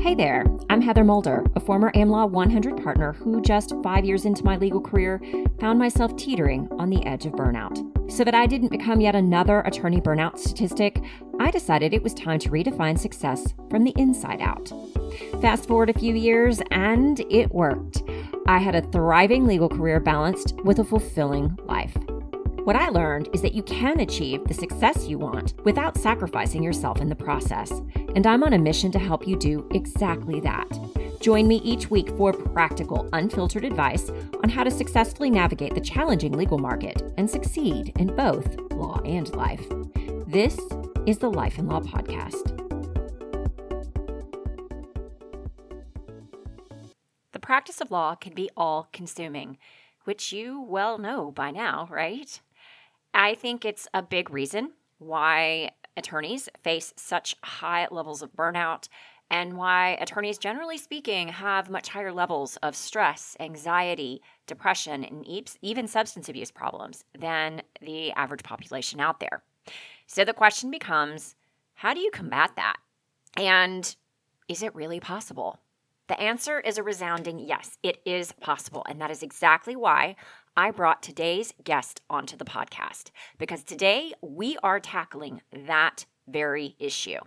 Hey there, I'm Heather Mulder, a former AmLaw 100 partner who, just five years into my legal career, found myself teetering on the edge of burnout. So that I didn't become yet another attorney burnout statistic, I decided it was time to redefine success from the inside out. Fast forward a few years, and it worked. I had a thriving legal career balanced with a fulfilling life. What I learned is that you can achieve the success you want without sacrificing yourself in the process. And I'm on a mission to help you do exactly that. Join me each week for practical, unfiltered advice on how to successfully navigate the challenging legal market and succeed in both law and life. This is the Life and Law Podcast. The practice of law can be all consuming, which you well know by now, right? I think it's a big reason why attorneys face such high levels of burnout and why attorneys, generally speaking, have much higher levels of stress, anxiety, depression, and even substance abuse problems than the average population out there. So the question becomes how do you combat that? And is it really possible? The answer is a resounding yes, it is possible. And that is exactly why I brought today's guest onto the podcast because today we are tackling that very issue.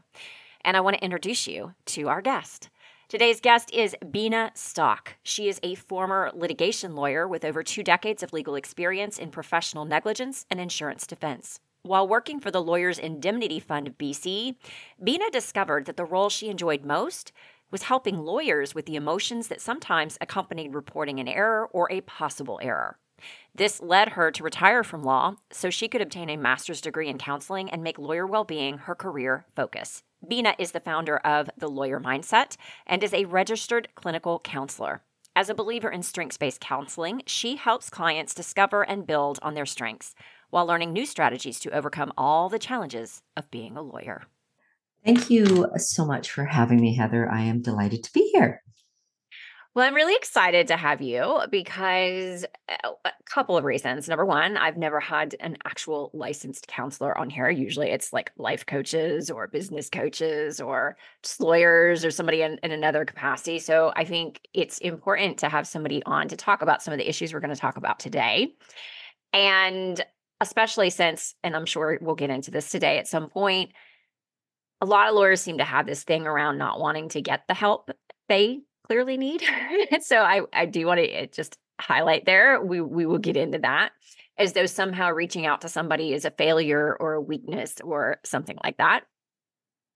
And I want to introduce you to our guest. Today's guest is Bena Stock. She is a former litigation lawyer with over two decades of legal experience in professional negligence and insurance defense. While working for the Lawyers Indemnity Fund of BC, Bena discovered that the role she enjoyed most was helping lawyers with the emotions that sometimes accompanied reporting an error or a possible error. This led her to retire from law so she could obtain a master's degree in counseling and make lawyer well being her career focus. Bena is the founder of The Lawyer Mindset and is a registered clinical counselor. As a believer in strengths based counseling, she helps clients discover and build on their strengths while learning new strategies to overcome all the challenges of being a lawyer. Thank you so much for having me, Heather. I am delighted to be here. Well, I'm really excited to have you because uh, a couple of reasons. Number one, I've never had an actual licensed counselor on here. Usually it's like life coaches or business coaches or just lawyers or somebody in, in another capacity. So I think it's important to have somebody on to talk about some of the issues we're going to talk about today. And especially since, and I'm sure we'll get into this today at some point, a lot of lawyers seem to have this thing around not wanting to get the help they clearly need. so I, I do want to eh, just highlight there. We we will get into that as though somehow reaching out to somebody is a failure or a weakness or something like that.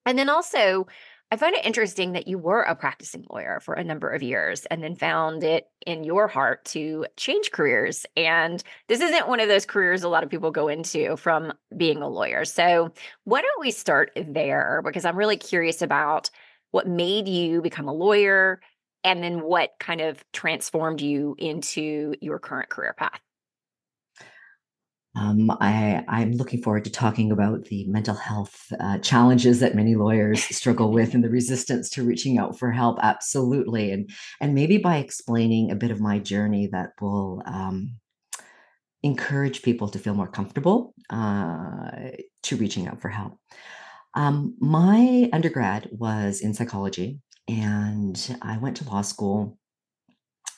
And then also, I find it interesting that you were a practicing lawyer for a number of years and then found it in your heart to change careers. And this isn't one of those careers a lot of people go into from being a lawyer. So, why don't we start there? Because I'm really curious about what made you become a lawyer, and then what kind of transformed you into your current career path? Um, I, I'm looking forward to talking about the mental health uh, challenges that many lawyers struggle with and the resistance to reaching out for help. Absolutely, and and maybe by explaining a bit of my journey that will um, encourage people to feel more comfortable uh, to reaching out for help. Um, my undergrad was in psychology, and I went to law school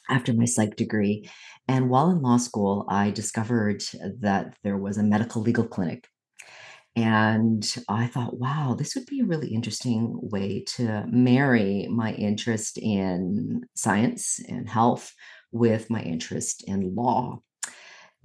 after my psych degree. And while in law school, I discovered that there was a medical legal clinic. And I thought, wow, this would be a really interesting way to marry my interest in science and health with my interest in law.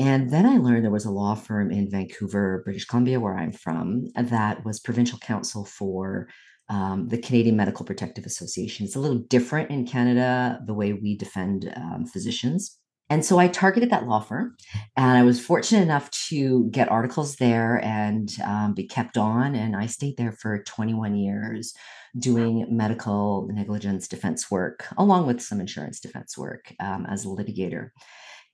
And then I learned there was a law firm in Vancouver, British Columbia, where I'm from, that was provincial counsel for um, the Canadian Medical Protective Association. It's a little different in Canada, the way we defend um, physicians. And so I targeted that law firm, and I was fortunate enough to get articles there and um, be kept on. And I stayed there for 21 years doing medical negligence defense work, along with some insurance defense work um, as a litigator.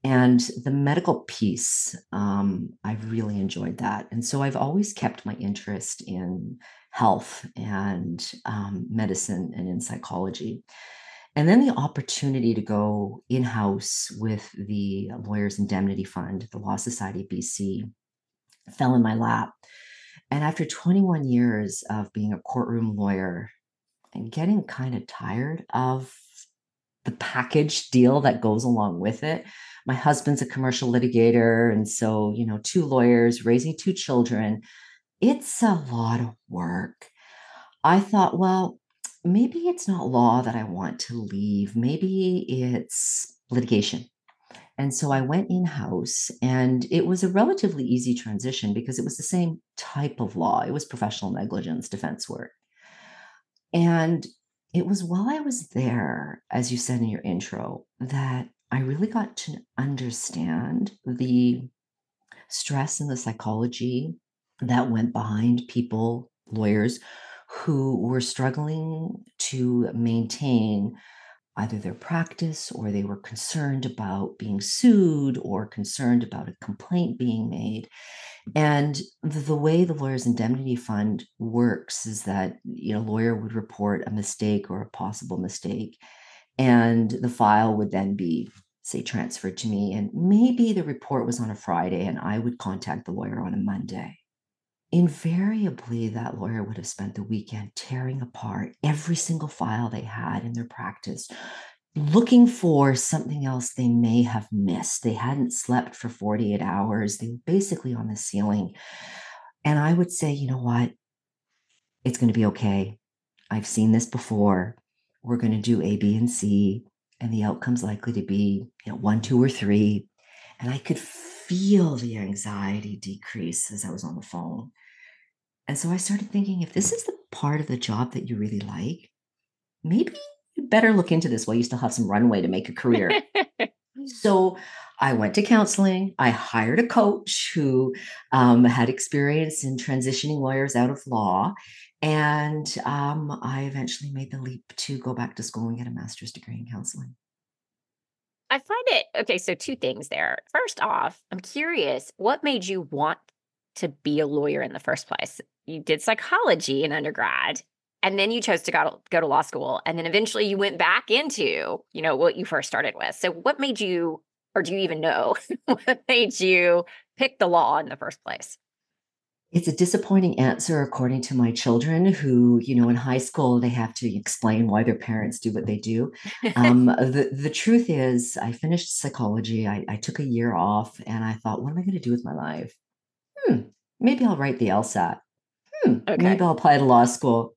And the medical piece, um, I really enjoyed that. And so I've always kept my interest in health and um, medicine and in psychology. And then the opportunity to go in house with the Lawyers Indemnity Fund, the Law Society BC, fell in my lap. And after 21 years of being a courtroom lawyer, and getting kind of tired of the package deal that goes along with it. My husband's a commercial litigator. And so, you know, two lawyers raising two children, it's a lot of work. I thought, well, maybe it's not law that I want to leave. Maybe it's litigation. And so I went in house, and it was a relatively easy transition because it was the same type of law. It was professional negligence defense work. And it was while I was there, as you said in your intro, that I really got to understand the stress and the psychology that went behind people, lawyers, who were struggling to maintain either their practice or they were concerned about being sued or concerned about a complaint being made. And the, way the lawyer's indemnity fund works is that you know lawyer would report a mistake or a possible mistake and the file would then be say transferred to me and maybe the report was on a Friday and I would contact the lawyer on a Monday invariably that lawyer would have spent the weekend tearing apart every single file they had in their practice looking for something else they may have missed. They hadn't slept for 48 hours. They were basically on the ceiling. And i would say you know what? It's going to be okay. I've seen this before. We're going to do a b and c and the outcome's likely to be you know one two or three. And i could feel the anxiety decrease as i was on the phone and so I started thinking if this is the part of the job that you really like, maybe you better look into this while you still have some runway to make a career. so I went to counseling. I hired a coach who um, had experience in transitioning lawyers out of law. And um, I eventually made the leap to go back to school and get a master's degree in counseling. I find it okay. So, two things there. First off, I'm curious what made you want to be a lawyer in the first place? you did psychology in undergrad and then you chose to go to, go to law school and then eventually you went back into you know what you first started with. So what made you or do you even know what made you pick the law in the first place? It's a disappointing answer according to my children who you know in high school they have to explain why their parents do what they do. Um, the, the truth is i finished psychology. I, I took a year off and i thought what am i going to do with my life hmm maybe i'll write the lsat hmm, okay. maybe I'll apply to law school.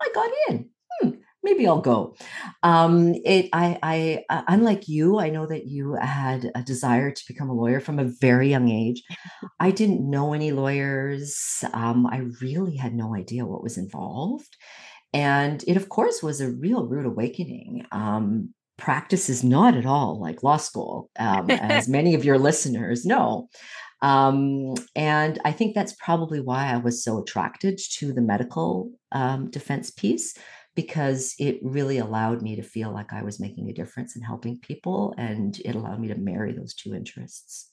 I got in. Hmm, maybe I'll go. Um, it, I, I, uh, unlike you, I know that you had a desire to become a lawyer from a very young age. I didn't know any lawyers. Um, I really had no idea what was involved. And it, of course, was a real rude awakening. Um, practice is not at all like law school, um, as many of your listeners know. Um, and I think that's probably why I was so attracted to the medical um, defense piece because it really allowed me to feel like I was making a difference in helping people and it allowed me to marry those two interests.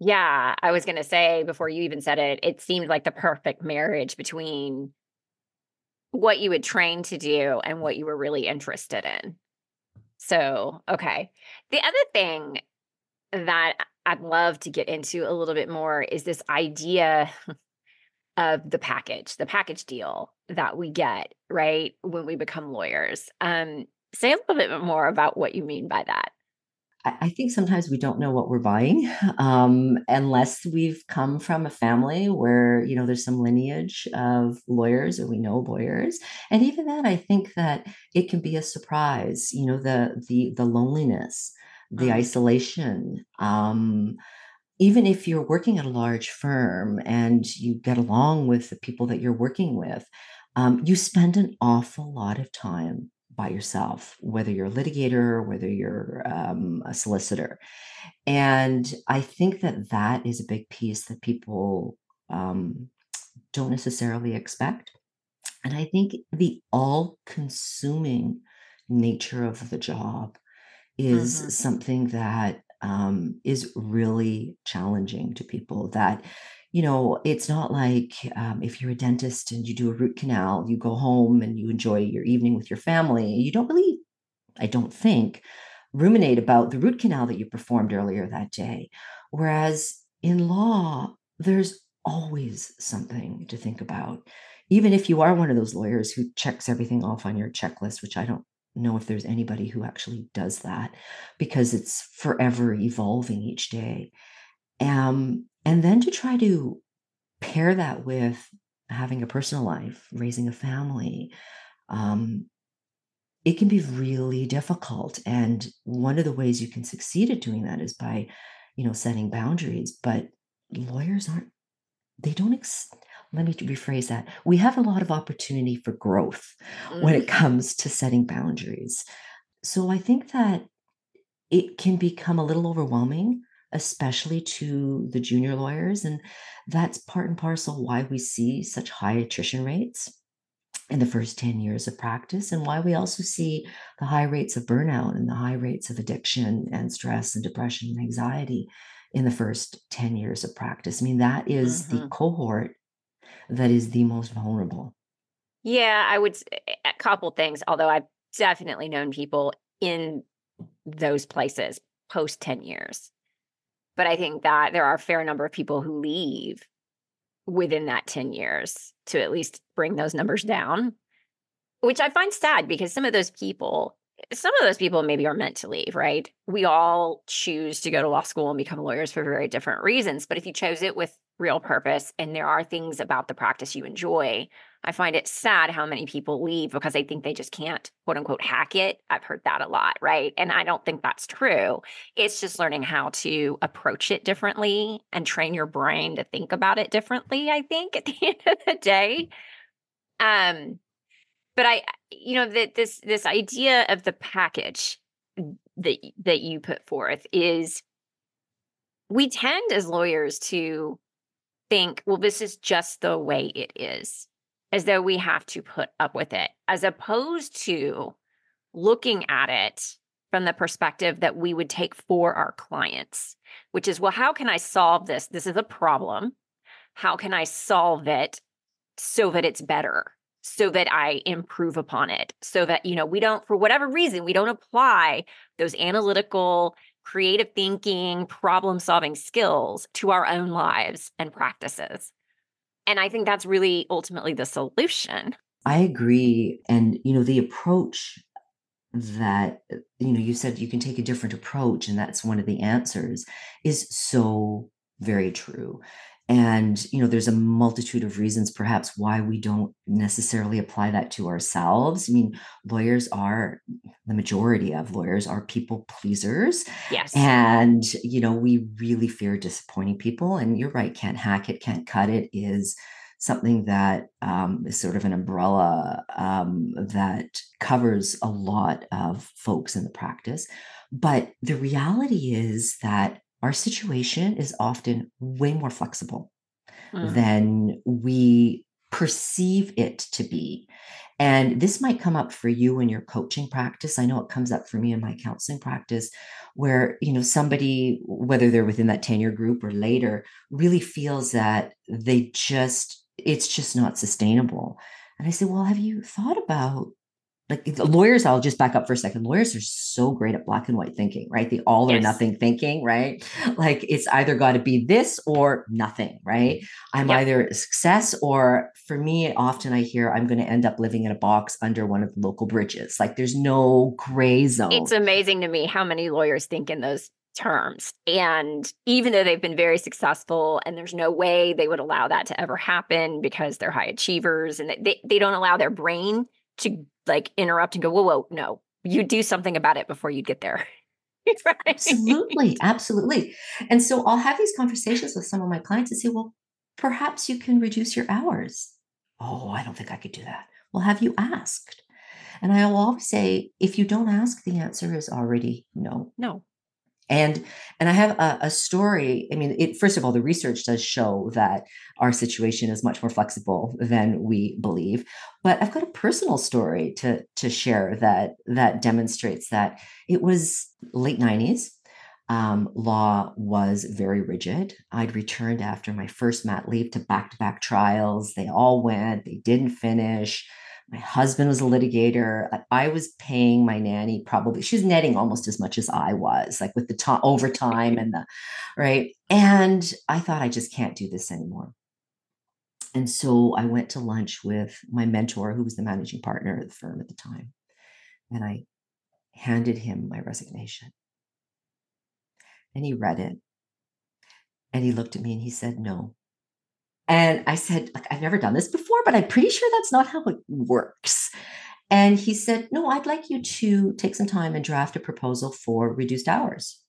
Yeah, I was going to say before you even said it, it seemed like the perfect marriage between what you had trained to do and what you were really interested in. So, okay. The other thing that I'd love to get into a little bit more is this idea of the package, the package deal that we get, right, when we become lawyers. Um, say a little bit more about what you mean by that. I think sometimes we don't know what we're buying um, unless we've come from a family where you know there's some lineage of lawyers or we know lawyers, and even then, I think that it can be a surprise. You know the the the loneliness the mm. isolation. Um, even if you're working at a large firm and you get along with the people that you're working with, um, you spend an awful lot of time by yourself, whether you're a litigator, whether you're um, a solicitor. And I think that that is a big piece that people um, don't necessarily expect. And I think the all consuming nature of the job is mm-hmm. something that um, is really challenging to people that you know it's not like um, if you're a dentist and you do a root canal you go home and you enjoy your evening with your family you don't really i don't think ruminate about the root canal that you performed earlier that day whereas in law there's always something to think about even if you are one of those lawyers who checks everything off on your checklist, which I don't know if there's anybody who actually does that because it's forever evolving each day. Um, and then to try to pair that with having a personal life, raising a family, um, it can be really difficult. And one of the ways you can succeed at doing that is by, you know, setting boundaries. But lawyers aren't, they don't, ex- let me rephrase that. We have a lot of opportunity for growth mm. when it mm. comes to setting boundaries. So I think that it can become a little overwhelming, especially to the junior lawyers. And that's part and parcel why we see such high attrition rates in the first 10 years of practice and why we also see the high rates of burnout and the high rates of addiction and stress and depression and anxiety in the first 10 years of practice. I mean, that is mm-hmm. the cohort that is the most vulnerable. Yeah, I would eh, a couple things, although I've definitely known people in those places post 10 years. But I think that there are a fair number of people who leave within that 10 years to at least bring those numbers down, which I find sad because some of those people, some of those people maybe are meant to leave, right? We all choose to go to law school and become lawyers for very different reasons. But if you chose it with real purpose and there are things about the practice you enjoy, I find it sad how many people leave because they think they just can't, quote unquote, hack it. I've heard that a lot, right? And I don't think that's true. It's just learning how to approach it differently and train your brain to think about it differently, I think, at the end of the day. Um, but I, you know, that this this idea of the package that that you put forth is we tend as lawyers to think, well, this is just the way it is as though we have to put up with it, as opposed to looking at it from the perspective that we would take for our clients, which is, well, how can I solve this? This is a problem. How can I solve it so that it's better? So that I improve upon it, so that, you know, we don't, for whatever reason, we don't apply those analytical, creative thinking, problem solving skills to our own lives and practices. And I think that's really ultimately the solution. I agree. And, you know, the approach that, you know, you said you can take a different approach, and that's one of the answers is so very true. And, you know, there's a multitude of reasons perhaps why we don't necessarily apply that to ourselves. I mean, lawyers are, the majority of lawyers are people pleasers. Yes. And, you know, we really fear disappointing people. And you're right, can't hack it, can't cut it is something that um, is sort of an umbrella um, that covers a lot of folks in the practice. But the reality is that our situation is often way more flexible mm. than we perceive it to be. And this might come up for you in your coaching practice. I know it comes up for me in my counseling practice where, you know, somebody whether they're within that tenure group or later really feels that they just it's just not sustainable. And I say, "Well, have you thought about like lawyers i'll just back up for a second lawyers are so great at black and white thinking right the all yes. or nothing thinking right like it's either got to be this or nothing right i'm yep. either a success or for me often i hear i'm going to end up living in a box under one of the local bridges like there's no gray zone it's amazing to me how many lawyers think in those terms. And even though they've been very successful and there's no way they would allow that to ever happen because they're high achievers and they, they don't allow their brain to like interrupt and go, whoa, whoa, no, you do something about it before you get there. right? Absolutely. Absolutely. And so I'll have these conversations with some of my clients and say, well, perhaps you can reduce your hours. Oh, I don't think I could do that. Well, have you asked? And I will always say, if you don't ask, the answer is already no. No and and i have a, a, story i mean it first of all the research does show that our situation is much more flexible than we believe but i've got a personal story to to share that that demonstrates that it was late 90s um, law was very rigid. I'd returned after my first mat leave to back to back trials. They all went, they didn't finish my husband was a litigator. I was paying my nanny probably, she was netting almost as much as I was, like with the to- overtime and the right. And I thought, I just can't do this anymore. And so I went to lunch with my mentor, who was the managing partner of the firm at the time. And I handed him my resignation. And he read it. And he looked at me and he said, No. And I said, I've never done this before, but I'm pretty sure that's not how it works. And he said, No, I'd like you to take some time and draft a proposal for reduced hours.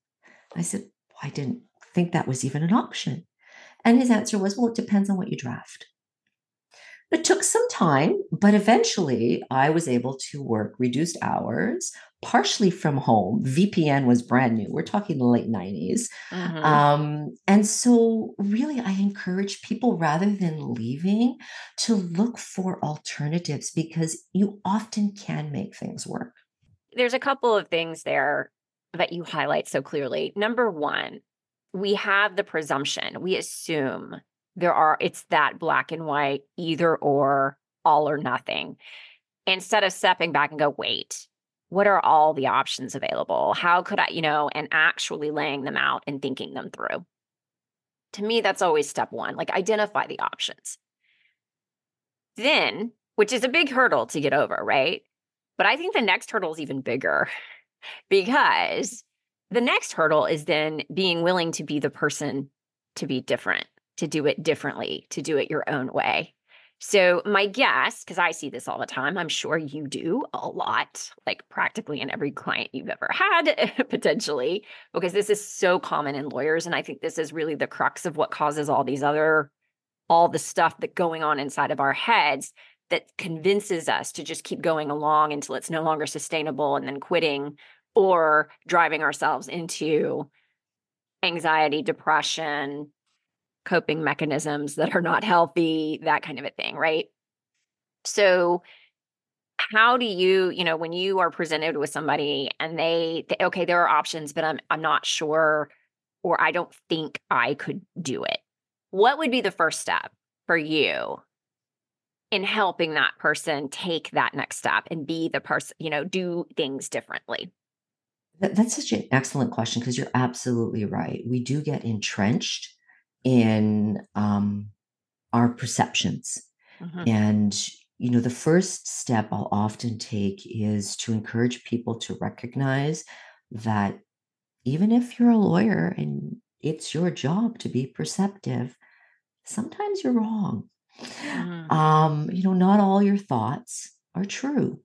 I said, I didn't think that was even an option. And his answer was, Well, it depends on what you draft. It took some time, but eventually I was able to work reduced hours, partially from home. VPN was brand new. We're talking the late 90s. Mm-hmm. Um, and so, really, I encourage people rather than leaving to look for alternatives because you often can make things work. There's a couple of things there that you highlight so clearly. Number one, we have the presumption, we assume there are it's that black and white either or all or nothing. Instead of stepping back and go wait what are all the options available? How could i you know and actually laying them out and thinking them through. To me that's always step one like identify the options. Then which is a big hurdle to get over right? But i think the next hurdle is even bigger because the next hurdle is then being willing to be the person to be different to do it differently, to do it your own way. So, my guess, because I see this all the time, I'm sure you do a lot, like practically in every client you've ever had, potentially, because this is so common in lawyers. And I think this is really the crux of what causes all these other, all the stuff that going on inside of our heads that convinces us to just keep going along until it's no longer sustainable and then quitting or driving ourselves into anxiety, depression, coping mechanisms that are not healthy, that kind of a thing, right? So, how do you, you know, when you are presented with somebody and they, they okay, there are options, but I'm I'm not sure or I don't think I could do it. What would be the first step for you in helping that person take that next step and be the person, you know, do things differently? That's such an excellent question because you're absolutely right. We do get entrenched in um, our perceptions. Mm-hmm. And, you know, the first step I'll often take is to encourage people to recognize that even if you're a lawyer and it's your job to be perceptive, sometimes you're wrong. Mm-hmm. Um, you know, not all your thoughts are true.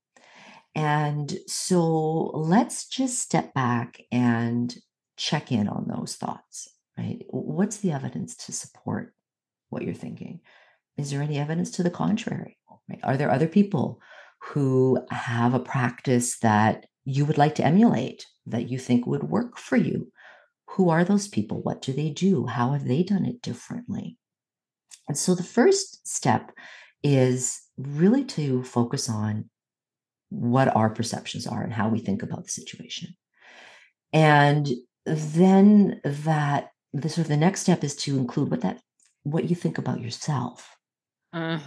And so let's just step back and check in on those thoughts right? What's the evidence to support what you're thinking? Is there any evidence to the contrary? Right? Are there other people who have a practice that you would like to emulate that you think would work for you? Who are those people? What do they do? How have they done it differently? And so the first step is really to focus on what our perceptions are and how we think about the situation. And then that the sort of the next step is to include what that what you think about yourself. Mm.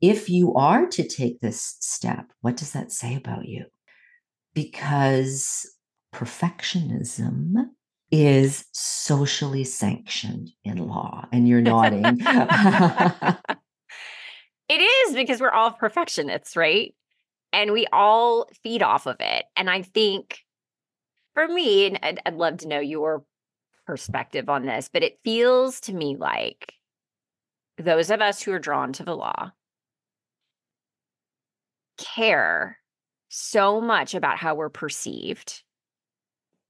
If you are to take this step, what does that say about you? Because perfectionism is socially sanctioned in law, and you're nodding. it is because we're all perfectionists, right? And we all feed off of it. And I think for me, and I'd, I'd love to know your perspective on this, but it feels to me like those of us who are drawn to the law care so much about how we're perceived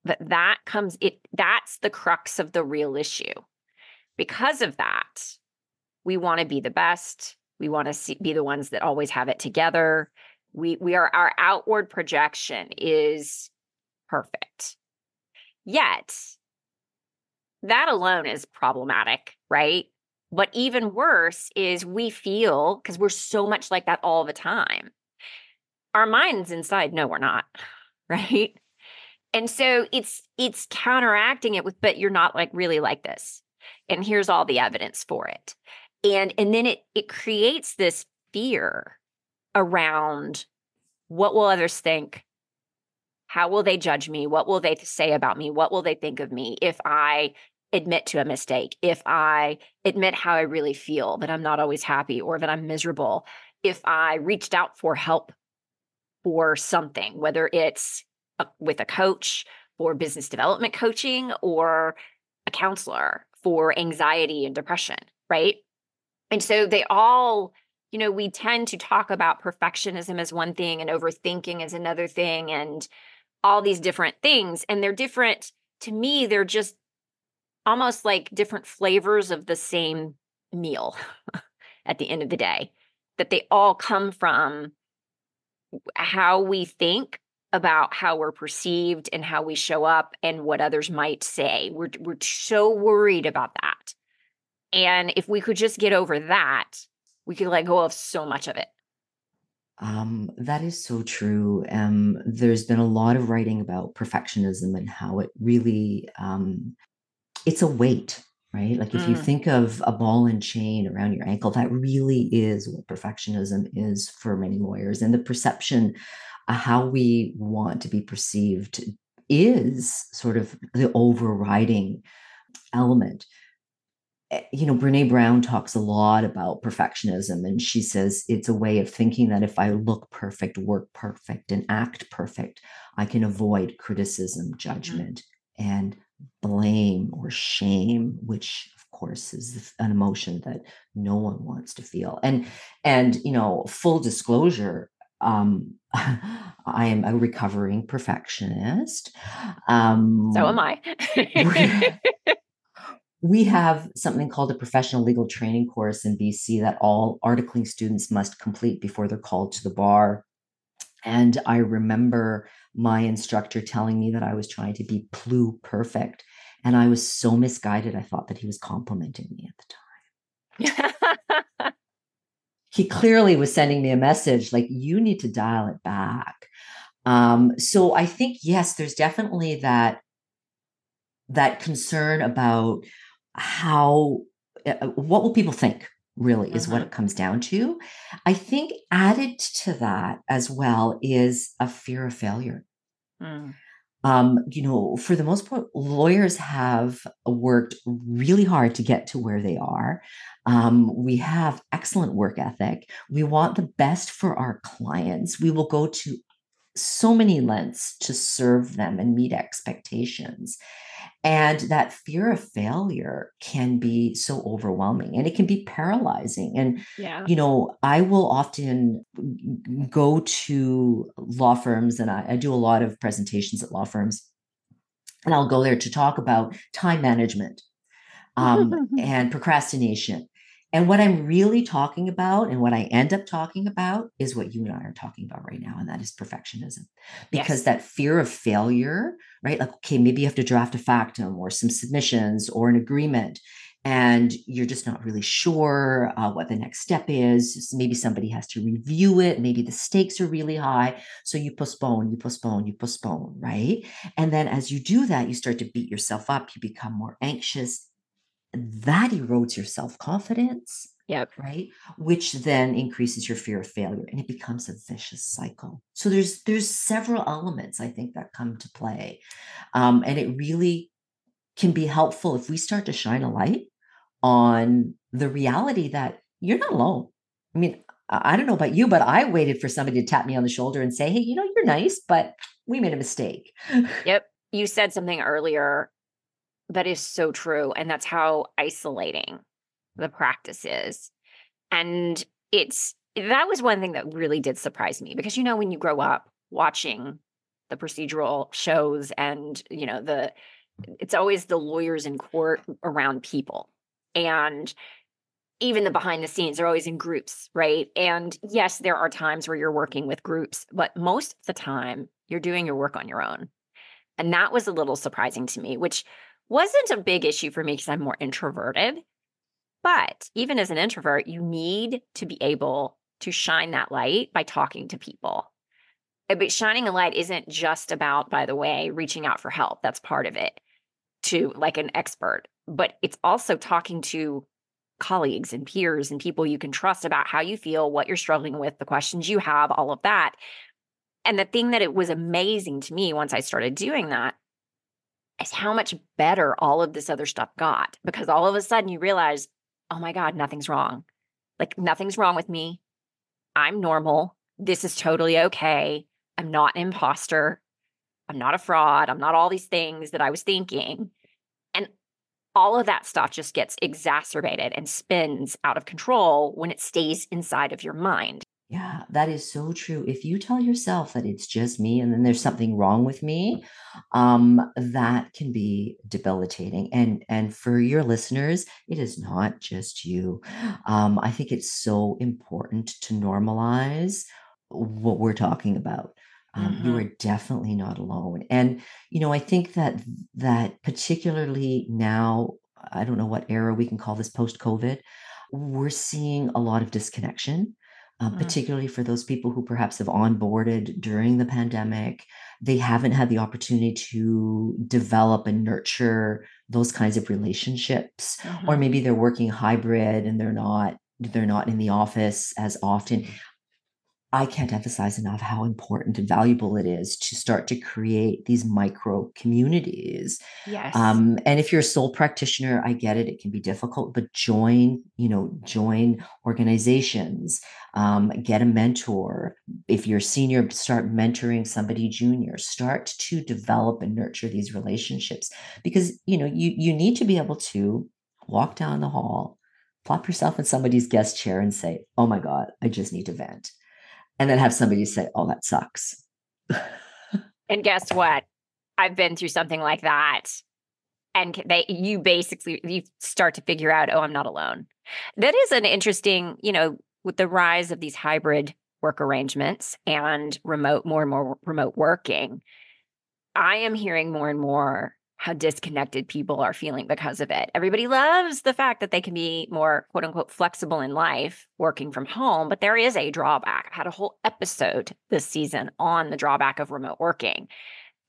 that that comes it that's the crux of the real issue. Because of that we want to be the best. We want to see, be the ones that always have it together. We we are our outward projection is perfect. Yet that alone is problematic, right? But even worse is we feel because we're so much like that all the time. Our minds inside no, we're not, right? And so it's it's counteracting it with but you're not like really like this. And here's all the evidence for it. And and then it it creates this fear around what will others think? How will they judge me? What will they say about me? What will they think of me if I admit to a mistake, if I admit how I really feel, that I'm not always happy or that I'm miserable, if I reached out for help for something, whether it's a, with a coach for business development coaching or a counselor for anxiety and depression, right? And so they all, you know, we tend to talk about perfectionism as one thing and overthinking as another thing and all these different things. And they're different. To me, they're just almost like different flavors of the same meal at the end of the day, that they all come from how we think about how we're perceived and how we show up and what others might say. We're, we're so worried about that. And if we could just get over that, we could let go of so much of it. Um, that is so true. Um, there's been a lot of writing about perfectionism and how it really um, it's a weight, right? Like if mm. you think of a ball and chain around your ankle, that really is what perfectionism is for many lawyers. And the perception of how we want to be perceived is sort of the overriding element. Eh, you know, Brene Brown talks a lot about perfectionism, and she says it's a way of thinking that if I look perfect, work perfect, and act perfect, I can avoid criticism, mm-hmm. judgment, mm-hmm. and blame or shame, which of course is an emotion that no one wants to feel. And and you know, full disclosure, um, I am a recovering perfectionist. Um, so am I. we have something called a professional legal training course in BC that all articling students must complete before they're called to the bar. And I remember my instructor telling me that I was trying to be plu perfect. And I was so misguided. I thought that he was complimenting me at the time. he clearly was sending me a message like, you need to dial it back. Um, so I think, yes, there's definitely that that concern about how uh, what will people think really is what mm-hmm. it comes down to. I think added to that as well is a fear of failure. Mm. Um, you know, for the most part, lawyers have worked really hard to get to where they are. Um, we have excellent work ethic. We want the best for our clients. We will go to so many lengths to serve them and meet expectations. And that fear of failure can be so overwhelming and it can be paralyzing. And, yeah. you know, I will often go to law firms and I, I do a lot of presentations at law firms. And I'll go there to talk about time management um, and procrastination and what I'm really talking about and what I end up talking about is what you and I are talking about right now. And that is perfectionism. Because yes. that fear of failure, right? Like, okay, maybe you have to draft a factum or some submissions or an agreement, and you're just not really sure uh, what the next step is. Maybe somebody has to review it. Maybe the stakes are really high. So you postpone, you postpone, you postpone, right? And then as you do that, you start to beat yourself up. You become more anxious that erodes your self confidence. Yep. Right. Which then increases your fear of failure and it becomes a vicious cycle. So there's there's several elements I think that come to play. Um, and it really can be helpful if we start to shine a light on the reality that you're not alone. I mean, I don't know about you, but I waited for somebody to tap me on the shoulder and say, Hey, you know, you're nice, but we made a mistake. Yep. You said something earlier that is so true. And that's how isolating the practice is. And it's that was one thing that really did surprise me because you know when you grow up watching the procedural shows and you know the it's always the lawyers in court around people and even the behind the scenes are always in groups right and yes there are times where you're working with groups but most of the time you're doing your work on your own and that was a little surprising to me which wasn't a big issue for me because I'm more introverted. But even as an introvert, you need to be able to shine that light by talking to people. Uh, but shining a light isn't just about, by the way, reaching out for help. That's part of it to like an expert, but it's also talking to colleagues and peers and people you can trust about how you feel, what you're struggling with, the questions you have, all of that. And the thing that it was amazing to me once I started doing that is how much better all of this other stuff got because all of a sudden you realize, oh my God, nothing's wrong. Like nothing's wrong with me. I'm normal. This is totally okay. I'm not an imposter. I'm not a fraud. I'm not all these things that I was thinking. And all of that stuff just gets exacerbated and spins out of control when it stays inside of your mind. Yeah, that is so true. If you tell yourself that it's just me and then there's something wrong with me, um, that can be debilitating. And and for your listeners, it is not just you. Um, I think it's so important to normalize what we're talking about. Um, you hmm are definitely not alone. And you know, I think that that particularly now, I don't know what era we can call this post-COVID, we're seeing a lot of disconnection uh, Mm, particularly for those people who perhaps have onboarded during the pandemic. They haven't had the opportunity to develop and nurture those kinds of relationships, or mhm. maybe they're working hybrid and they're not they're not in the office as often. I can't emphasize enough how important and valuable it is to start to create these micro communities. Yes. Um, and if you're a sole practitioner, I get it; it can be difficult, but join, you know, join organizations, um, get a mentor. If you're senior, start mentoring somebody junior. Start to develop and nurture these relationships because you know you you need to be able to walk down the hall, plop yourself in somebody's guest chair, and say, "Oh my God, I just need to vent." And then have somebody say, "Oh, that sucks." And guess what? I've been through something like that. And they you basically you start to figure out, oh, I'm not alone. That is an interesting, you know, with the rise of these hybrid work arrangements and remote more and more remote working, I am hearing more and more how disconnected people are feeling because of it. Everybody loves the fact that they can be more quote unquote flexible in life working from home, but there is a drawback. I had a whole episode this season on the drawback of remote working.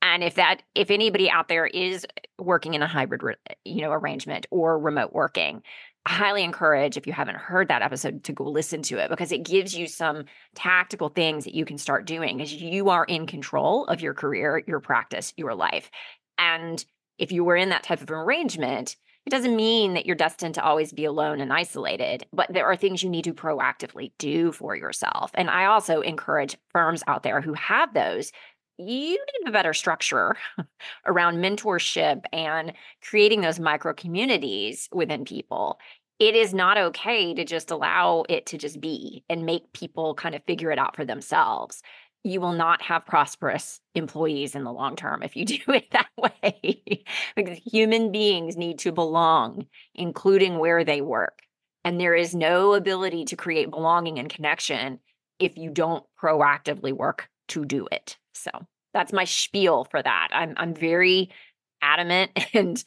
And if that if anybody out there is uh, working in a hybrid uh, you know arrangement or remote working, I highly encourage if you haven't heard that episode to go listen to it because it gives you some tactical things that you can start doing as you are in control of your career, your practice, your life. And if you were in that type of arrangement, it doesn't mean that you're destined to always be alone and isolated, but there are things you need to proactively do for yourself. And I also encourage firms out there who have those you need a better structure around mentorship and creating those micro communities within people. It is not okay to just allow it to just be and make people kind of figure it out for themselves. You will not have prosperous employees in the long term if you do it that way. because human beings need to belong, including where they work. And there is no ability to create belonging and connection if you don't proactively work to do it. So that's my spiel for that. I'm I'm very adamant and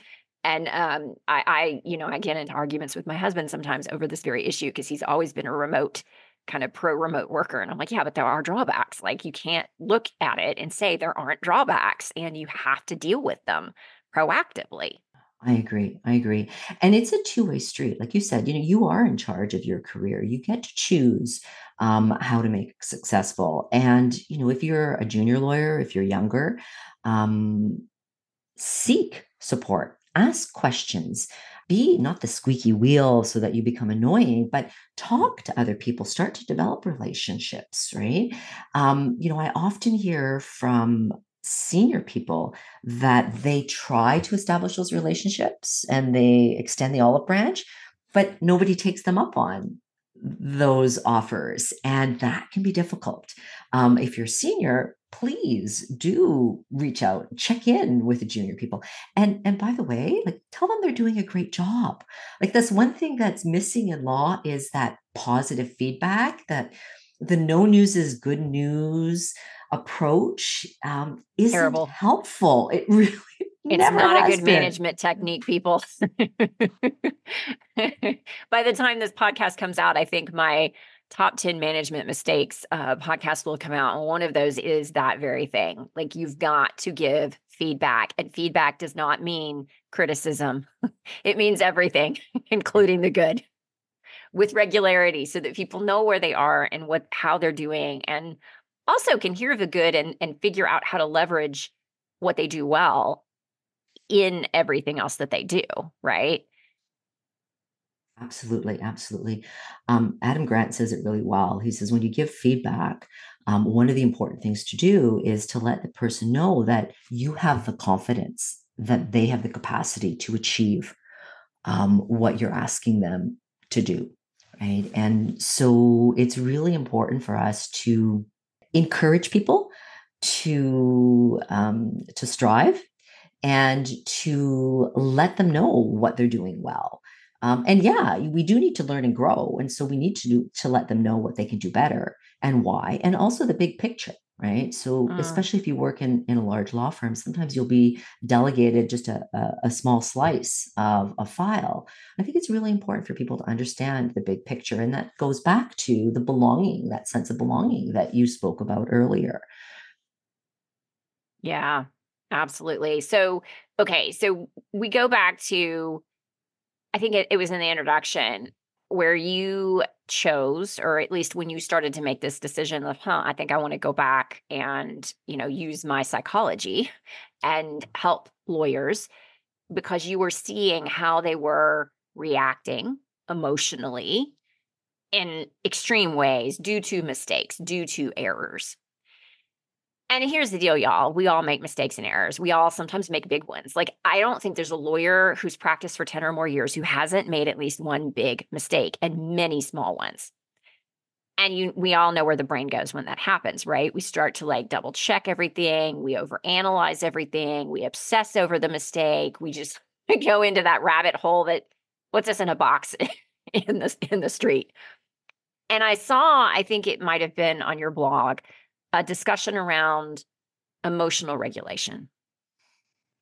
and um I I you know I get into arguments with my husband sometimes over this very issue because he's always been a remote kind of pro remote worker and I'm like yeah but there are drawbacks like you can't look at it and say there aren't drawbacks and you have to deal with them proactively. I agree. I agree. And it's a two-way street. Like you said, you know, you are in charge of your career. You get to choose um, how to make successful. And, you know, if you're a junior lawyer, if you're younger, um, seek support, ask questions, be not the squeaky wheel so that you become annoying, but talk to other people, start to develop relationships, right? Um, you know, I often hear from senior people that they try to establish those relationships and they extend the olive branch, but nobody takes them up on those offers. And that can be difficult. Um, if you're senior, please do reach out, check in with the junior people. And and by the way, like tell them they're doing a great job. Like that's one thing that's missing in law is that positive feedback that the no news is good news approach um, isn't Terrible. helpful. It really It's never not a good been. management technique, people. By the time this podcast comes out, I think my top 10 management mistakes uh, podcast will come out. And one of those is that very thing. Like you've got to give feedback, and feedback does not mean criticism, it means everything, including the good, with regularity so that people know where they are and what how they're doing and also can hear the good and, and figure out how to leverage what they do well in everything else that they do, right? Absolutely, absolutely. Um, Adam Grant says it really well. He says, when you give feedback, um, one of the important things to do is to let the person know that you have the confidence that they have the capacity to achieve um, what you're asking them to do. Right. And so it's really important for us to encourage people to um, to strive and to let them know what they're doing well um, and yeah, we do need to learn and grow, and so we need to do, to let them know what they can do better and why, and also the big picture, right? So mm. especially if you work in in a large law firm, sometimes you'll be delegated just a, a, a small slice of a file. I think it's really important for people to understand the big picture, and that goes back to the belonging, that sense of belonging that you spoke about earlier. Yeah, absolutely. So okay, so we go back to I think it, it was in the introduction where you chose or at least when you started to make this decision of huh i think i want to go back and you know use my psychology and help lawyers because you were seeing how they were reacting emotionally in extreme ways due to mistakes due to errors and here's the deal, y'all. We all make mistakes and errors. We all sometimes make big ones. Like, I don't think there's a lawyer who's practiced for 10 or more years who hasn't made at least one big mistake and many small ones. And you we all know where the brain goes when that happens, right? We start to like double check everything, we overanalyze everything, we obsess over the mistake, we just go into that rabbit hole that puts us in a box in the in the street. And I saw, I think it might have been on your blog a discussion around emotional regulation.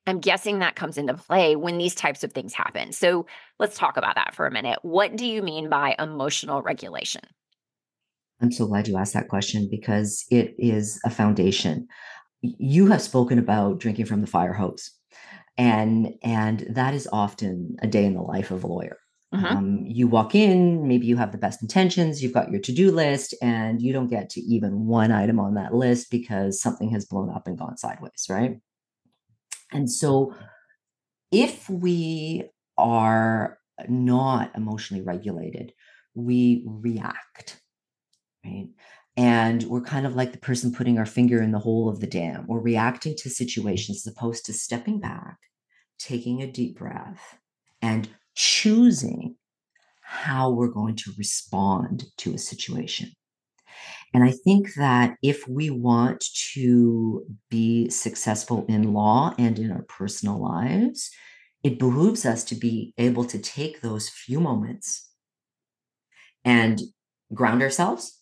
I'm guessing that comes into play when these types of things happen. So let's talk about that for a minute. What do you mean by emotional regulation? I'm so glad you asked that question because it is a foundation. You have spoken about drinking from the fire hose. And and that is often a day in the life of a lawyer. Mm-hmm. Um, you walk in, maybe you have the best intentions, you've got your to do list, and you don't get to even one item on that list because something has blown up and gone sideways, right? And so, if we are not emotionally regulated, we react, right? And we're kind of like the person putting our finger in the hole of the dam. We're reacting to situations as opposed to stepping back, taking a deep breath, and choosing how we're going to respond to a situation. And I think that if we want to be successful in law and in our personal lives, it behooves us to be able to take those few moments and ground ourselves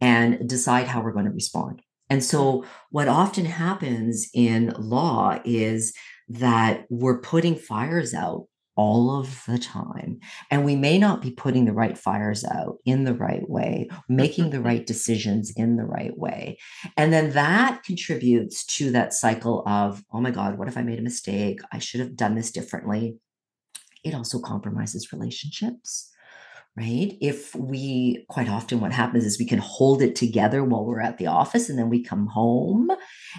and decide how we're going to respond. And so, what often happens in law is that we're putting fires out all of the time. And we may not be putting the right fires out in the right way, making the right decisions in the right way. And then that contributes to that cycle of, oh my God, what if I made a mistake? I should have done this differently. It also compromises relationships. Right. If we quite often, what happens is we can hold it together while we're at the office and then we come home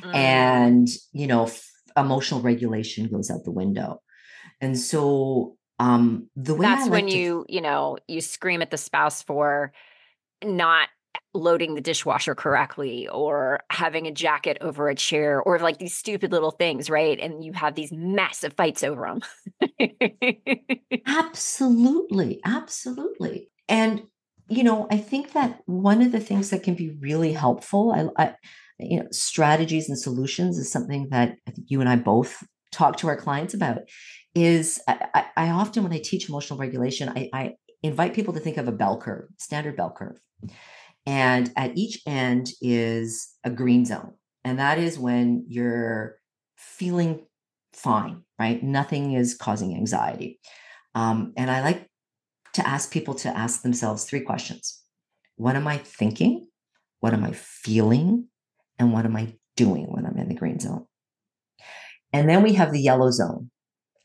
mm. and, you know, f- emotional regulation goes out the window and so um the way That's like when to, you, you know, you scream at the spouse for not loading the dishwasher correctly or having a jacket over a chair or like these stupid little things, right? And you have these massive fights over them. absolutely, absolutely. And you know, I think that one of the things that can be really helpful, I, I you know, strategies and solutions is something that I think you and I both talk to our clients about is I, I, often when I teach emotional regulation, I, I invite people to think of a bell curve, standard bell curve. And at each end is a green zone. And that is when you're feeling fine, right? Nothing is causing anxiety. Um, and I like to ask people to ask themselves three questions What am I thinking? What am I feeling? And what am I doing when I'm in the green zone? And then we have the yellow zone,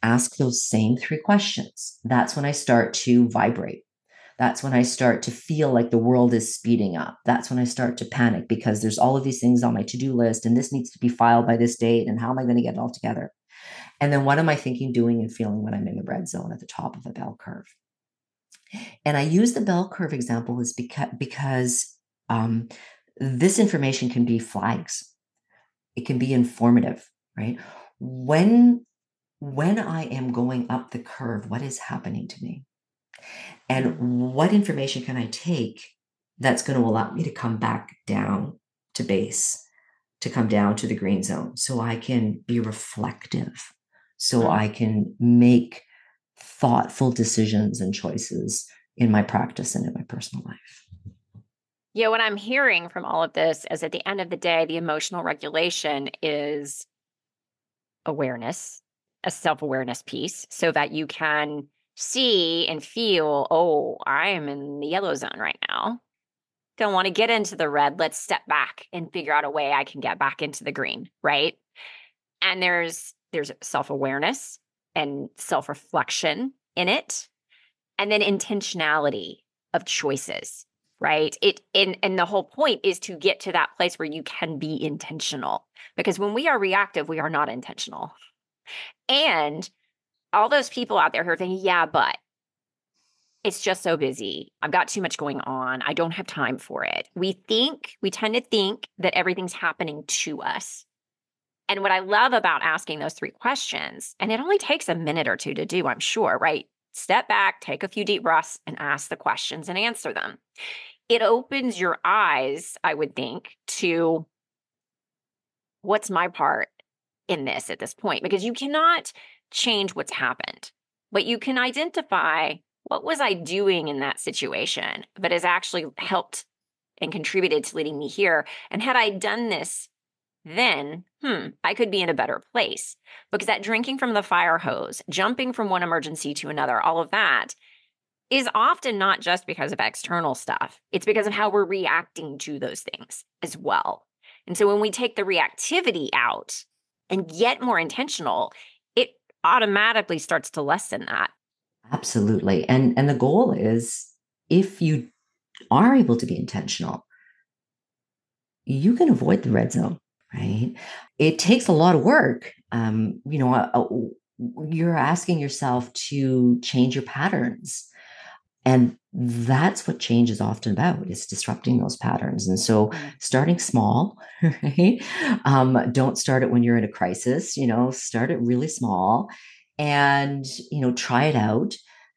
ask those same three questions. That's when I start to vibrate. That's when I start to feel like the world is speeding up. That's when I start to panic because there's all of these things on my to do list and this needs to be filed by this date. And how am I going to get it all together? And then what am I thinking, doing, and feeling when I'm in the red zone at the top of the bell curve? And I use the bell curve example is because because um, this information can be flags. It can be informative, right? When when I am going up the curve, what is happening to me? And what information can I take that's going to allow me to come back down to base, to come down to the green zone so I can be reflective, so mm-hmm. I can make thoughtful decisions and choices in my practice and in my personal life. Yeah, what I'm hearing from all of this is at the end of the day, the emotional regulation is awareness, a self awareness piece, so that you can see and feel, oh, I am in the yellow zone right now. Don't want to get into the red. Let's step back and figure out a way I can get back into the green, right? And there's there's self-awareness and self-reflection in it. And then intentionality of choices, right? It and and the whole point is to get to that place where you can be intentional. Because when we are reactive, we are not intentional. And all those people out there who are thinking, yeah, but it's just so busy. I've got too much going on. I don't have time for it. We think, we tend to think that everything's happening to us. And what I love about asking those three questions, and it only takes a minute or two to do, I'm sure, right? Step back, take a few deep breaths, and ask the questions and answer them. It opens your eyes, I would think, to what's my part in this at this point, because you cannot change what's happened. But you can identify what was I doing in that situation but has actually helped and contributed to leading me here. And had I done this then, hmm, I could be in a better place. Because that drinking from the fire hose, jumping from one emergency to another, all of that is often not just because of external stuff. It's because of how we're reacting to those things as well. And so when we take the reactivity out and get more intentional, it automatically starts to lessen that. Absolutely. And and the goal is if you are able to be intentional, you can avoid the red zone, right? It takes a lot of work. Um, you know, uh, uh you're asking yourself to change your patterns. And that's what change is often about is disrupting those patterns. And so mm. starting small right? Um, don't start it when you're in a crisis you know start it really small and you know try it out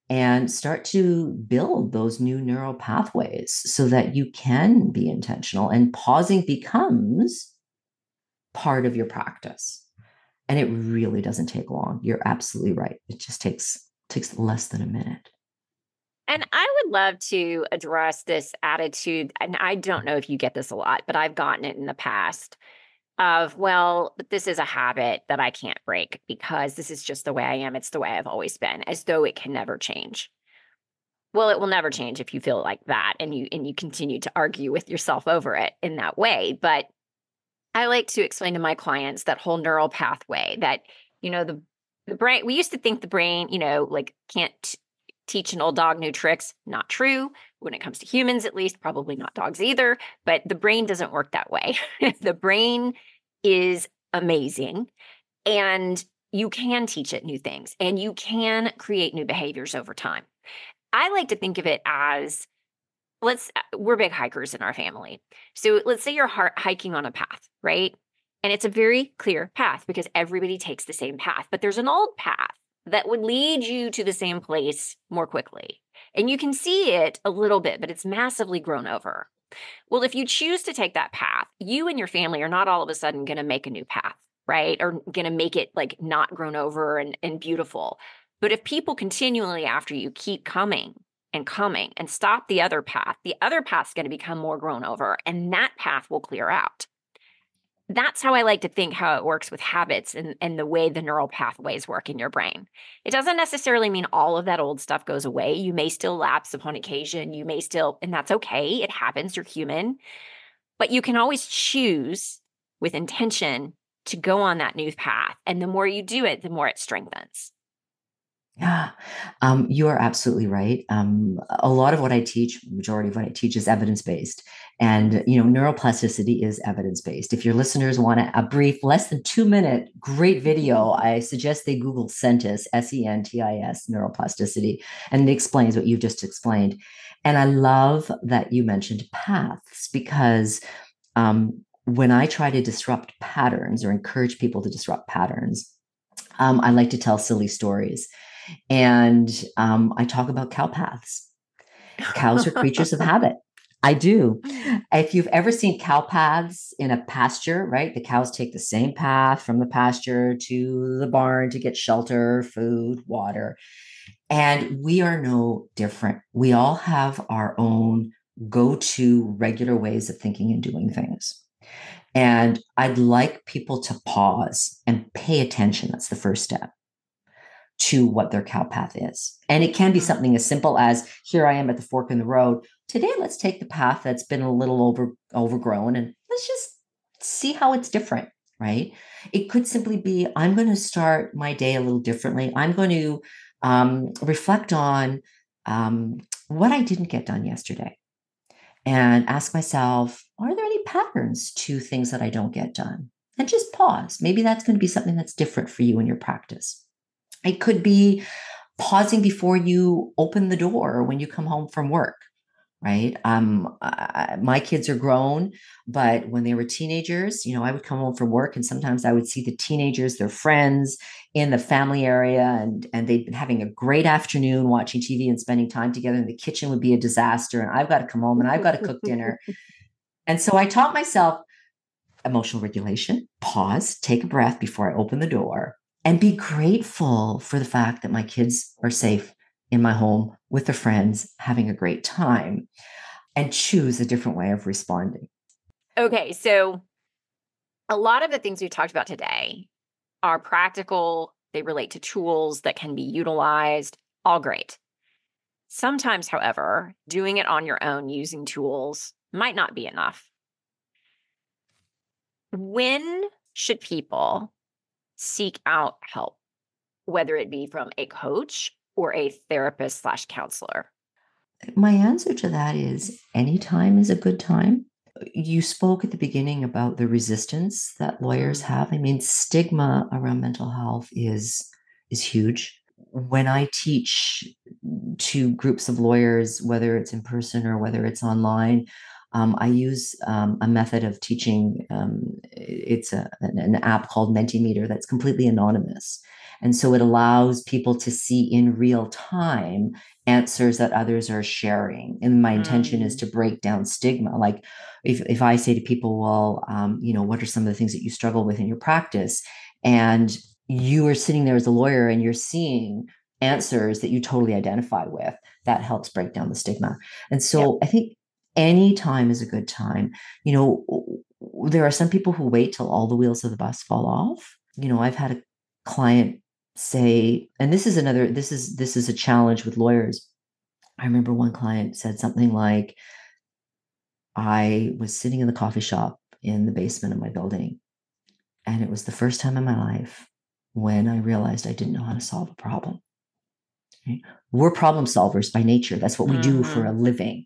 and start to build those new neural pathways so that you can be intentional and pausing becomes part of your practice. And it really doesn't take long. You're absolutely right. It just takes takes less than a minute and I would love to address this attitude. And I don't know if you get this a lot, but I've gotten it in the past of, well, this is a habit that I can't break because this is just the way I am. It's the way I've always been, as though it can never change. Well, it will never change if you feel like that and you and you continue to argue with yourself over it in that way. But I like to explain to my clients that whole neural pathway that, you know, the the brain we used to think the brain, you know, like can't teach an old dog new tricks. Not true. When it comes to humans, at least, probably not dogs either. But the brain doesn't work that way. the brain is amazing. And you can teach it new things and you can create new behaviors over time. I like to think of it as let's, uh, we're big hikers in our family. So let's say you're hiking on a path, right? And it's a very clear path because everybody takes the same path, but there's an old path that would lead you to the same place more quickly. And you can see it a little bit, but it's massively grown over. Well, if you choose to take that path, you and your family are not all of a sudden going to make a new path, right? Or going to make it like not grown over and, and beautiful. But if people continually after you keep coming and coming and stop the other path, the other path's going to become more grown over and that path will clear out that's how I like to think how it works with habits and, and the way the neural pathways work in your brain. It doesn't necessarily mean all of that old stuff goes away. You may still lapse upon occasion. You may still, and that's okay. It happens. You're human. But you can always choose with intention to go on that new path. And the more you do it, the more it strengthens. Yeah, um, you are absolutely right. Um, a lot of what I teach, majority of what I teach is evidence based. And, you know, neuroplasticity is evidence based. If your listeners want a, a brief, less than two minute, great video, I suggest they Google SENTIS, S E N T I S, neuroplasticity, and it explains what you've just explained. And I love that you mentioned paths because um, when I try to disrupt patterns or encourage people to disrupt patterns, um, I like to tell silly stories. And um, I talk about cow paths. Cows are creatures of habit. I do. Mm. If you've ever seen cow paths in a pasture, right? The cows take the same path from the pasture to the barn to get shelter, food, water. And we are no different. We all have our own go to regular ways of thinking and doing things. And I'd like people to pause and pay attention. That's the first step to what their cow path is. And it can be mm-hmm. something as simple as here I am at the fork in the road. Today, let's take the path that's been a little over overgrown and let's just see how it's different, right? It could simply be I'm going to start my day a little differently. I'm going to um, reflect on um, what I didn't get done yesterday and ask myself, are there any patterns to things that I don't get done? And just pause. Maybe that's going to be something that's different for you in your practice. It could be pausing before you open the door when you come home from work right? Um I, my kids are grown but when they were teenagers you know i would come home from work and sometimes i would see the teenagers their friends in the family area and and they'd been having a great afternoon watching tv and spending time together and the kitchen would be a disaster and i've got to come home and i've got to cook dinner. And so i taught myself emotional regulation pause take a breath before i open the door and be grateful for the fact that my kids are safe in my home with their friends, having a great time, and choose a different way of responding. Okay, so a lot of the things we talked about today are practical, they relate to tools that can be utilized, all great. Sometimes, however, doing it on your own using tools might not be enough. When should people seek out help, whether it be from a coach or a therapist slash counselor? My answer to that is anytime is a good time. You spoke at the beginning about the resistance that lawyers have. I mean, stigma around mental health is is huge. When I teach to groups of lawyers, whether it's in person or whether it's online, um, I use um, a method of teaching. Um, it's a, an app called Mentimeter that's completely anonymous. And so it allows people to see in real time answers that others are sharing. And my intention is mm. to break down stigma. Like if, if I say to people, well, um, you know, what are some of the things that you struggle with in your practice? And you are sitting there as a lawyer and you're seeing answers that you totally identify with, that helps break down the stigma. And so yep. I think any time is a good time. You know, there are some people who wait till all the wheels of the bus fall off. You know, I've had a client say and this is another this is this is a challenge with lawyers i remember one client said something like i was sitting in the coffee shop in the basement of my building and it was the first time in my life when i realized i didn't know how to solve a problem we're problem solvers by nature that's what we mm-hmm. do for a mm-hmm. living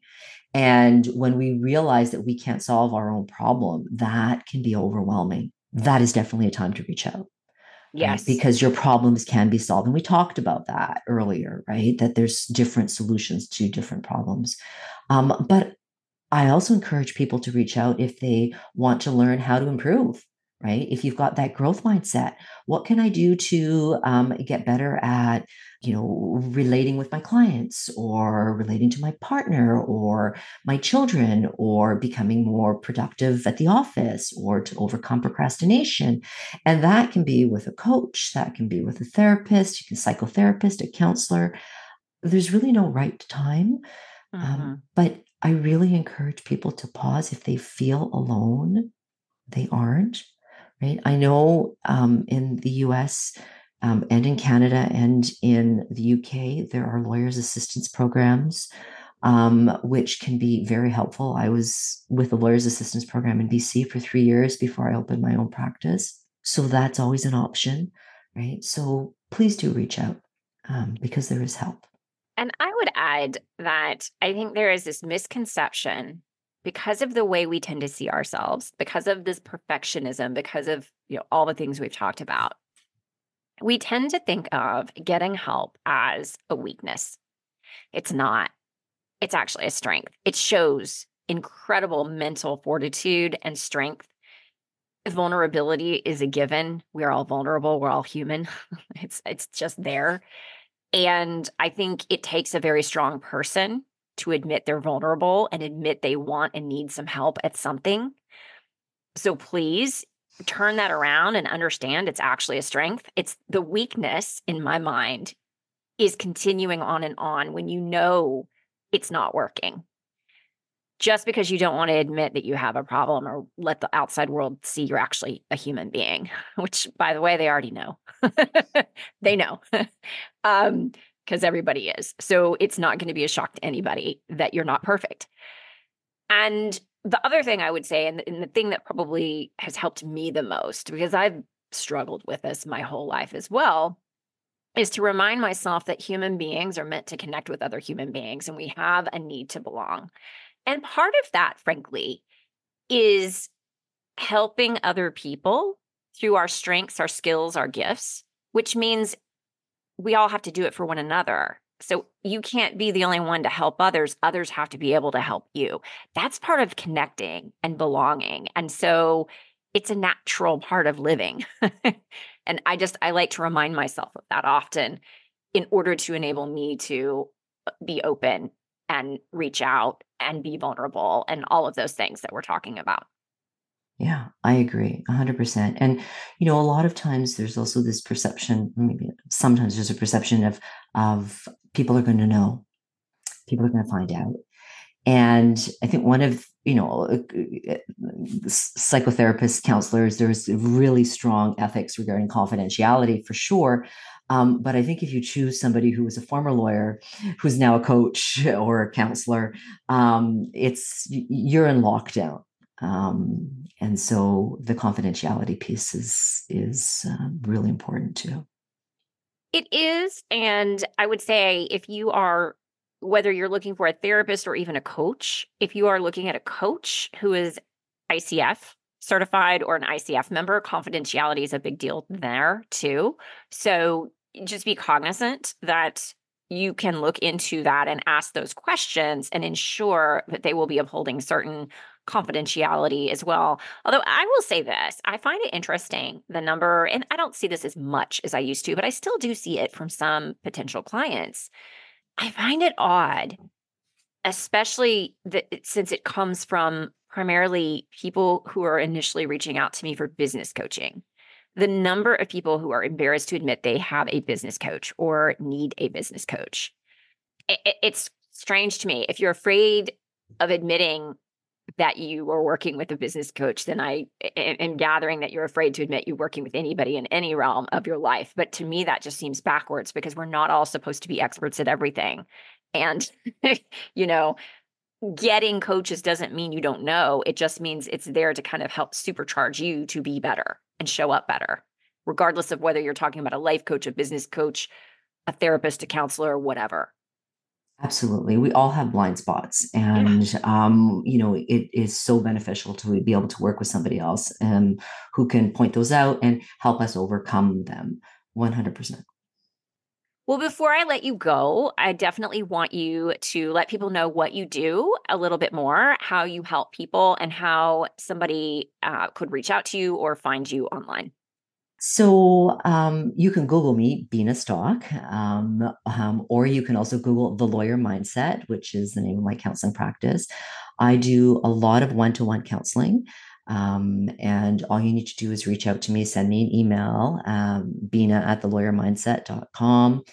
and when we realize that we can't solve our own problem that can be overwhelming that is definitely a time to reach out Yes. Right? Because your problems can be solved. And we talked about that earlier, right? That there's different solutions to different problems. Um, but I also encourage people to reach out if they want to learn how to improve right? If you've got that growth mindset, what can I do to um, get better at, you know, relating with my clients or relating to my partner or my children or becoming more productive at the office or to overcome procrastination? And that can be with a coach, that can be with a therapist, you can psychotherapist, a counselor. There's really no right time. Um, mm-hmm. Um, but I really encourage people to pause if they feel alone. They aren't right? I know um, in the US um, and in Canada and in the UK, there are lawyers' assistance programs, um, which can be very helpful. I was with the lawyers' assistance program in BC for three years before I opened my own practice. So that's always an option, right? So please do reach out. um, because there is help. And I would add that I think there is this misconception because of the way we tend to see ourselves, because of this perfectionism, because of you know all the things we've talked about. We tend to think of getting help as a weakness. It's not. It's actually a strength. It shows incredible mental fortitude and strength. Vulnerability is a given. We're all vulnerable. We're all human. it's it's just there. And I think it takes a very strong person to admit they're vulnerable and admit they want and need some help at something. So please turn that around and understand it's actually a strength. It's the weakness in my mind is continuing on and on when you know it's not working. Just because you don't want to admit that you have a problem or let the outside world see you're actually a human being, which by the way, they already know. they know. um, because everybody is. So it's not going to be a shock to anybody that you're not perfect. And the other thing I would say, and, and the thing that probably has helped me the most, because I've struggled with this my whole life as well, is to remind myself that human beings are meant to connect with other human beings and we have a need to belong. And part of that, frankly, is helping other people through our strengths, our skills, our gifts, which means we all have to do it for one another. So you can't be the only one to help others. Others have to be able to help you. That's part of connecting and belonging. And so it's a natural part of living. and I just, I like to remind myself of that often in order to enable me to uh, be open and reach out and be vulnerable and all of those things that we're talking about. Yeah, I agree 100%. And, you know, a lot of times there's also this perception, maybe sometimes there's a perception of, of people are going to know, people are going to find out. And I think one of, you know, psychotherapists, counselors, there's really strong ethics regarding confidentiality for sure. Um, but I think if you choose somebody who was a former lawyer, who's now a coach or a counselor, um, it's you're in lockdown. Um, and so the confidentiality piece is is uh, really important too. It is, and I would say if you are whether you're looking for a therapist or even a coach, if you are looking at a coach who is ICF certified or an ICF member, confidentiality is a big deal there too. So just be cognizant that you can look into that and ask those questions and ensure that they will be upholding certain confidentiality as well. Although I will say this, I find it interesting the number, and I don't see this as much as I used to, but I still do see it from some potential clients I find it odd, especially that since it comes from primarily people who are initially reaching out to me for business coaching. The number of people who are embarrassed to admit they have a business coach or need a business coach. it's strange to me. If you're afraid of admitting that you are working with a business coach, then I am gathering that you're afraid to admit you're working with anybody in any realm of your life. But to me, that just seems backwards because we're not all supposed to be experts at everything. And, you know, getting coaches doesn't mean you don't know. It just means it's there to kind of help supercharge you to be better and show up better, regardless of whether you're talking about a life coach, a business coach, a therapist, a counselor, whatever. Absolutely. We all have blind spots. And, um, you know, it is so beneficial to be able to work with somebody else um, who can point those out and help us overcome them 100%. Well, before I let you go, I definitely want you to let people know what you do a little bit more, how you help people, and how somebody uh, could reach out to you or find you online. So um, you can Google me, Bena Stock, um, um, or you can also Google the Lawyer Mindset, which is the name of my counseling practice. I do a lot of one to one counseling. Um, and all you need to do is reach out to me, send me an email, um, bena at thelawyermindset.com,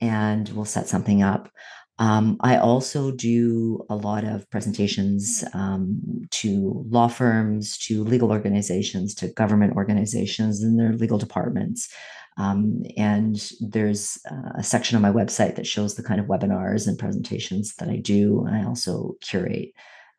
and we'll set something up. Um, I also do a lot of presentations um, to law firms, to legal organizations, to government organizations and their legal departments. Um, and there's a section on my website that shows the kind of webinars and presentations that I do. I also curate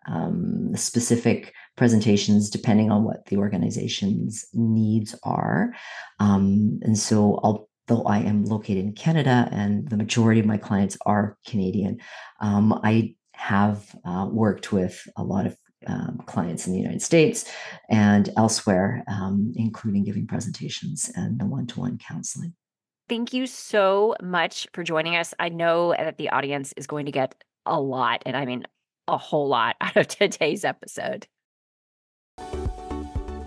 um, specific presentations depending on what the organization's needs are. Um, and so I'll though I am located in Canada and the majority of my clients are Canadian, um, I have uh, worked with a lot of um, clients in the United States and elsewhere, um, including giving presentations and the one to one counseling. Thank you so much for joining us. I know that the audience is going to get a lot, and I mean a whole lot, out of today's episode.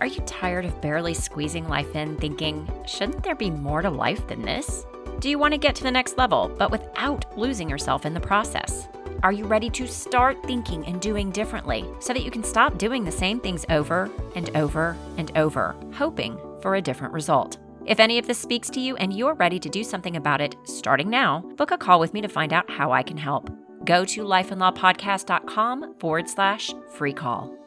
Are you tired of barely squeezing life in, thinking, shouldn't there be more to life than this? Do you want to get to the next level, but without losing yourself in the process? Are you ready to start thinking and doing differently so that you can stop doing the same things over and over and over, hoping for a different result? If any of this speaks to you and you're ready to do something about it starting now, book a call with me to find out how I can help. Go to lifeandlawpodcast.com forward slash free call.